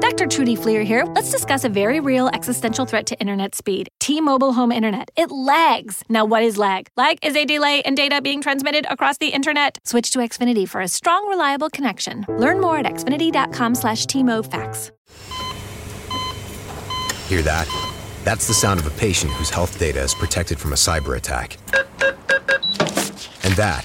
Dr. Trudy Fleer here. Let's discuss a very real existential threat to internet speed T Mobile Home Internet. It lags. Now, what is lag? Lag is a delay in data being transmitted across the internet. Switch to Xfinity for a strong, reliable connection. Learn more at xfinity.com slash T-MoFax. Hear that? That's the sound of a patient whose health data is protected from a cyber attack. And that,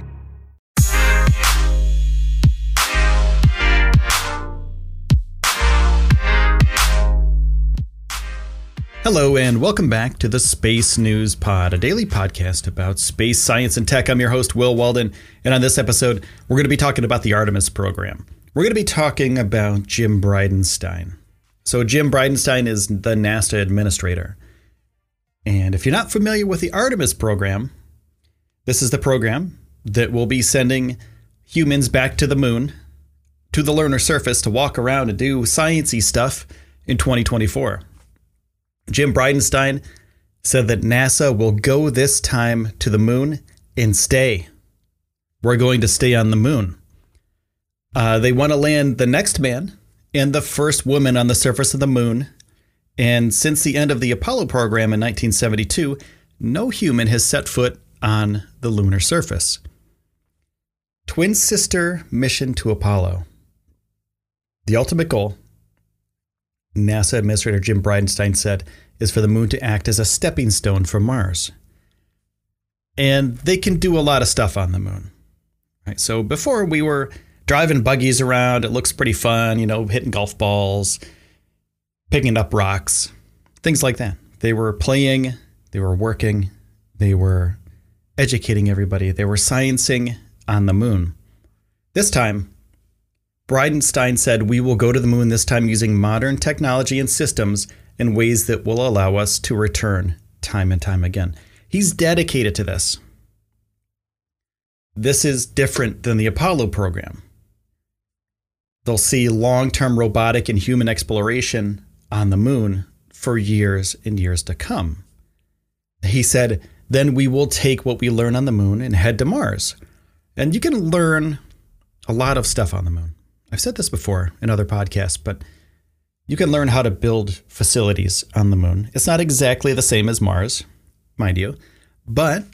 Hello, and welcome back to the Space News Pod, a daily podcast about space science and tech. I'm your host, Will Walden, and on this episode, we're going to be talking about the Artemis program. We're going to be talking about Jim Bridenstine. So, Jim Bridenstine is the NASA administrator. And if you're not familiar with the Artemis program, this is the program that will be sending humans back to the moon, to the lunar surface to walk around and do sciencey stuff in 2024. Jim Bridenstine said that NASA will go this time to the moon and stay. We're going to stay on the moon. Uh, they want to land the next man and the first woman on the surface of the moon. And since the end of the Apollo program in 1972, no human has set foot on the lunar surface. Twin sister mission to Apollo. The ultimate goal NASA Administrator Jim Bridenstine said, is for the moon to act as a stepping stone for Mars. And they can do a lot of stuff on the moon. Right? So before we were driving buggies around, it looks pretty fun, you know, hitting golf balls, picking up rocks, things like that. They were playing, they were working, they were educating everybody, they were sciencing on the moon. This time, Bridenstine said, We will go to the moon this time using modern technology and systems in ways that will allow us to return time and time again. He's dedicated to this. This is different than the Apollo program. They'll see long term robotic and human exploration on the moon for years and years to come. He said, then we will take what we learn on the moon and head to Mars. And you can learn a lot of stuff on the moon. I've said this before in other podcasts, but you can learn how to build facilities on the moon. It's not exactly the same as Mars, mind you, but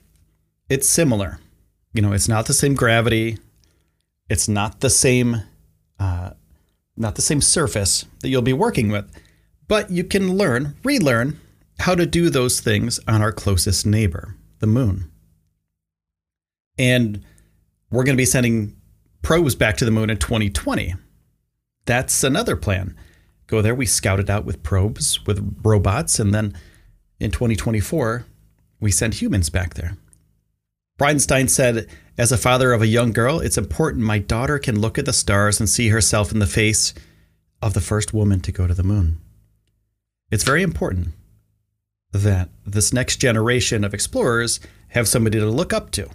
it's similar. You know, it's not the same gravity. It's not the same, uh, not the same surface that you'll be working with, but you can learn, relearn how to do those things on our closest neighbor, the moon. And we're going to be sending probes back to the moon in 2020. That's another plan. Go there, we scout it out with probes, with robots, and then in 2024, we send humans back there. Bridenstine said, As a father of a young girl, it's important my daughter can look at the stars and see herself in the face of the first woman to go to the moon. It's very important that this next generation of explorers have somebody to look up to.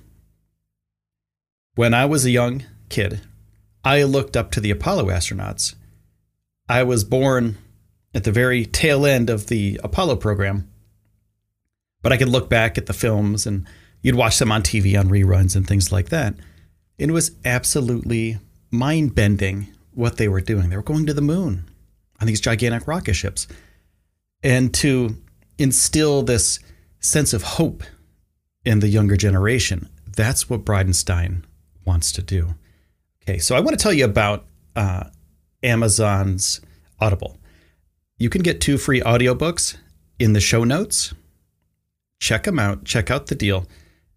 When I was a young kid, I looked up to the Apollo astronauts. I was born at the very tail end of the Apollo program, but I could look back at the films and you'd watch them on TV on reruns and things like that. It was absolutely mind bending what they were doing. They were going to the moon on these gigantic rocket ships. And to instill this sense of hope in the younger generation, that's what Bridenstine wants to do. Okay, so I want to tell you about uh, Amazon's Audible. You can get two free audiobooks in the show notes. Check them out. Check out the deal.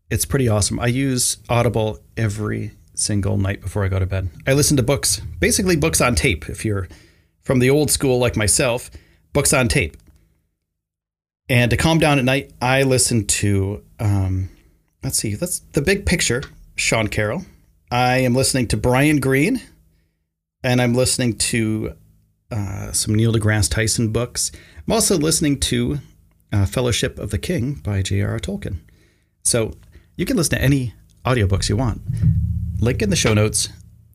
It's pretty awesome. I use Audible every single night before I go to bed. I listen to books, basically books on tape. If you're from the old school like myself, books on tape. And to calm down at night, I listen to, um, let's see, that's the big picture, Sean Carroll. I am listening to Brian Greene, and I'm listening to uh, some Neil deGrasse Tyson books. I'm also listening to uh, Fellowship of the King by J.R.R. Tolkien. So you can listen to any audiobooks you want. Link in the show notes.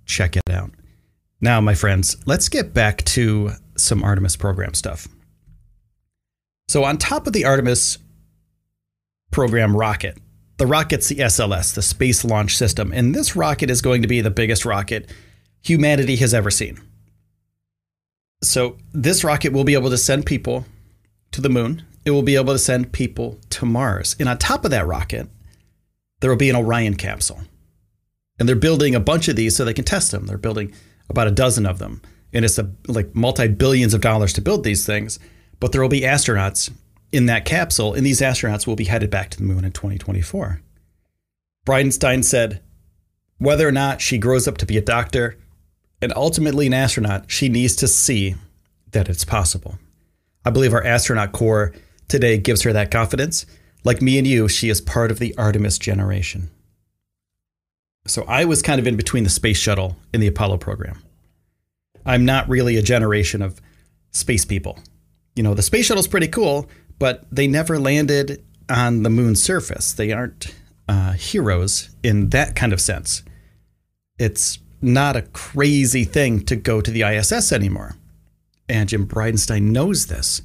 Check it out. Now, my friends, let's get back to some Artemis program stuff. So, on top of the Artemis program rocket, the rocket's the SLS, the Space Launch System, and this rocket is going to be the biggest rocket humanity has ever seen. So, this rocket will be able to send people to the moon. It will be able to send people to Mars. And on top of that rocket, there will be an Orion capsule. And they're building a bunch of these so they can test them. They're building about a dozen of them. And it's a, like multi billions of dollars to build these things. But there will be astronauts in that capsule, and these astronauts will be headed back to the moon in 2024. Bridenstine said, whether or not she grows up to be a doctor and ultimately an astronaut, she needs to see that it's possible. I believe our astronaut corps today gives her that confidence. Like me and you, she is part of the Artemis generation. So I was kind of in between the space shuttle and the Apollo program. I'm not really a generation of space people. You know, the space shuttle's pretty cool, but they never landed on the moon's surface. They aren't uh, heroes in that kind of sense. It's not a crazy thing to go to the ISS anymore. And Jim Bridenstine knows this.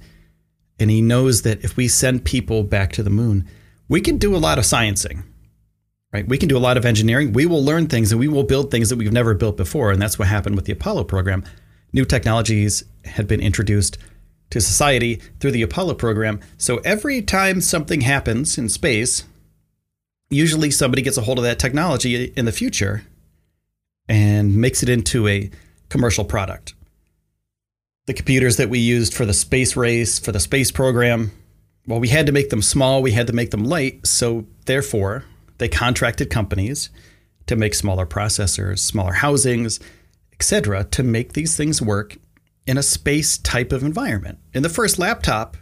And he knows that if we send people back to the moon, we can do a lot of sciencing, right? We can do a lot of engineering. We will learn things and we will build things that we've never built before. And that's what happened with the Apollo program. New technologies had been introduced to society through the Apollo program. So every time something happens in space, usually somebody gets a hold of that technology in the future and makes it into a commercial product. The computers that we used for the space race, for the space program, well, we had to make them small, we had to make them light. So, therefore, they contracted companies to make smaller processors, smaller housings, etc., to make these things work in a space type of environment. In the first laptop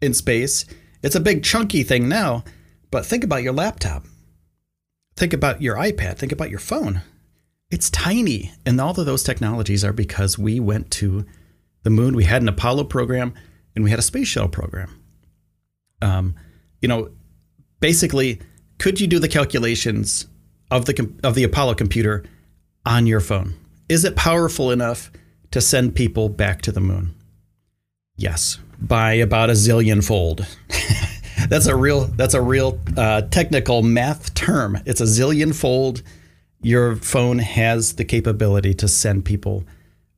in space, it's a big chunky thing now, but think about your laptop. Think about your iPad, think about your phone. It's tiny. And all of those technologies are because we went to the moon. We had an Apollo program and we had a space shuttle program. Um, you know, basically, could you do the calculations of the of the Apollo computer on your phone? Is it powerful enough to send people back to the moon? Yes, by about a zillion fold. that's a real that's a real uh, technical math term. It's a zillion fold. Your phone has the capability to send people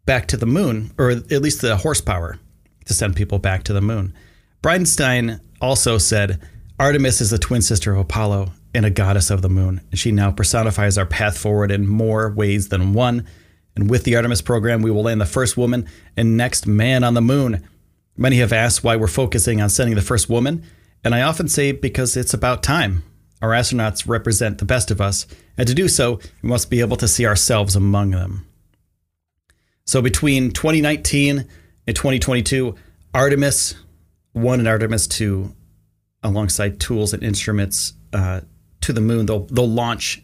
back to the moon, or at least the horsepower to send people back to the moon. Bridenstine also said Artemis is the twin sister of Apollo and a goddess of the moon, and she now personifies our path forward in more ways than one. And with the Artemis program, we will land the first woman and next man on the moon. Many have asked why we're focusing on sending the first woman, and I often say because it's about time. Our astronauts represent the best of us, and to do so, we must be able to see ourselves among them. So between 2019 and 2022, Artemis 1 and Artemis 2, alongside tools and instruments uh, to the moon, they'll, they'll launch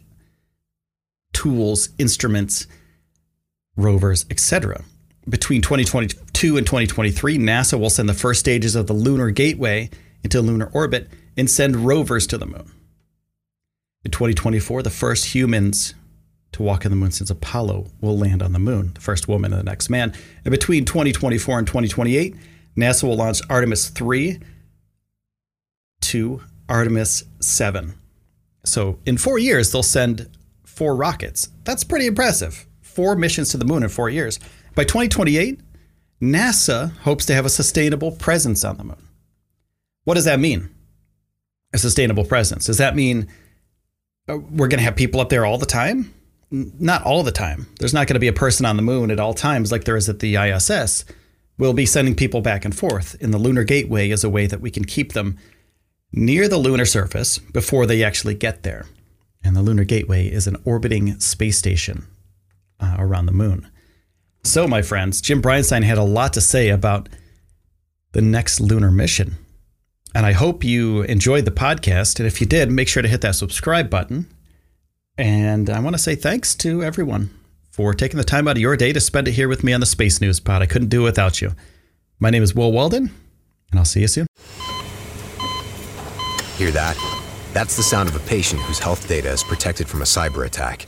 tools, instruments, rovers, etc. Between 2022 and 2023, NASA will send the first stages of the Lunar Gateway into lunar orbit and send rovers to the moon. In 2024, the first humans to walk on the moon since Apollo will land on the moon, the first woman and the next man. And between 2024 and 2028, NASA will launch Artemis 3 to Artemis 7. So in four years, they'll send four rockets. That's pretty impressive. Four missions to the moon in four years. By 2028, NASA hopes to have a sustainable presence on the moon. What does that mean? A sustainable presence. Does that mean uh, we're going to have people up there all the time? Not all the time. There's not going to be a person on the moon at all times like there is at the ISS. We'll be sending people back and forth. And the Lunar Gateway is a way that we can keep them near the lunar surface before they actually get there. And the Lunar Gateway is an orbiting space station around the moon. So, my friends, Jim Bridenstine had a lot to say about the next lunar mission. And I hope you enjoyed the podcast. And if you did, make sure to hit that subscribe button. And I want to say thanks to everyone for taking the time out of your day to spend it here with me on the Space News Pod. I couldn't do it without you. My name is Will Walden, and I'll see you soon. Hear that? That's the sound of a patient whose health data is protected from a cyber attack.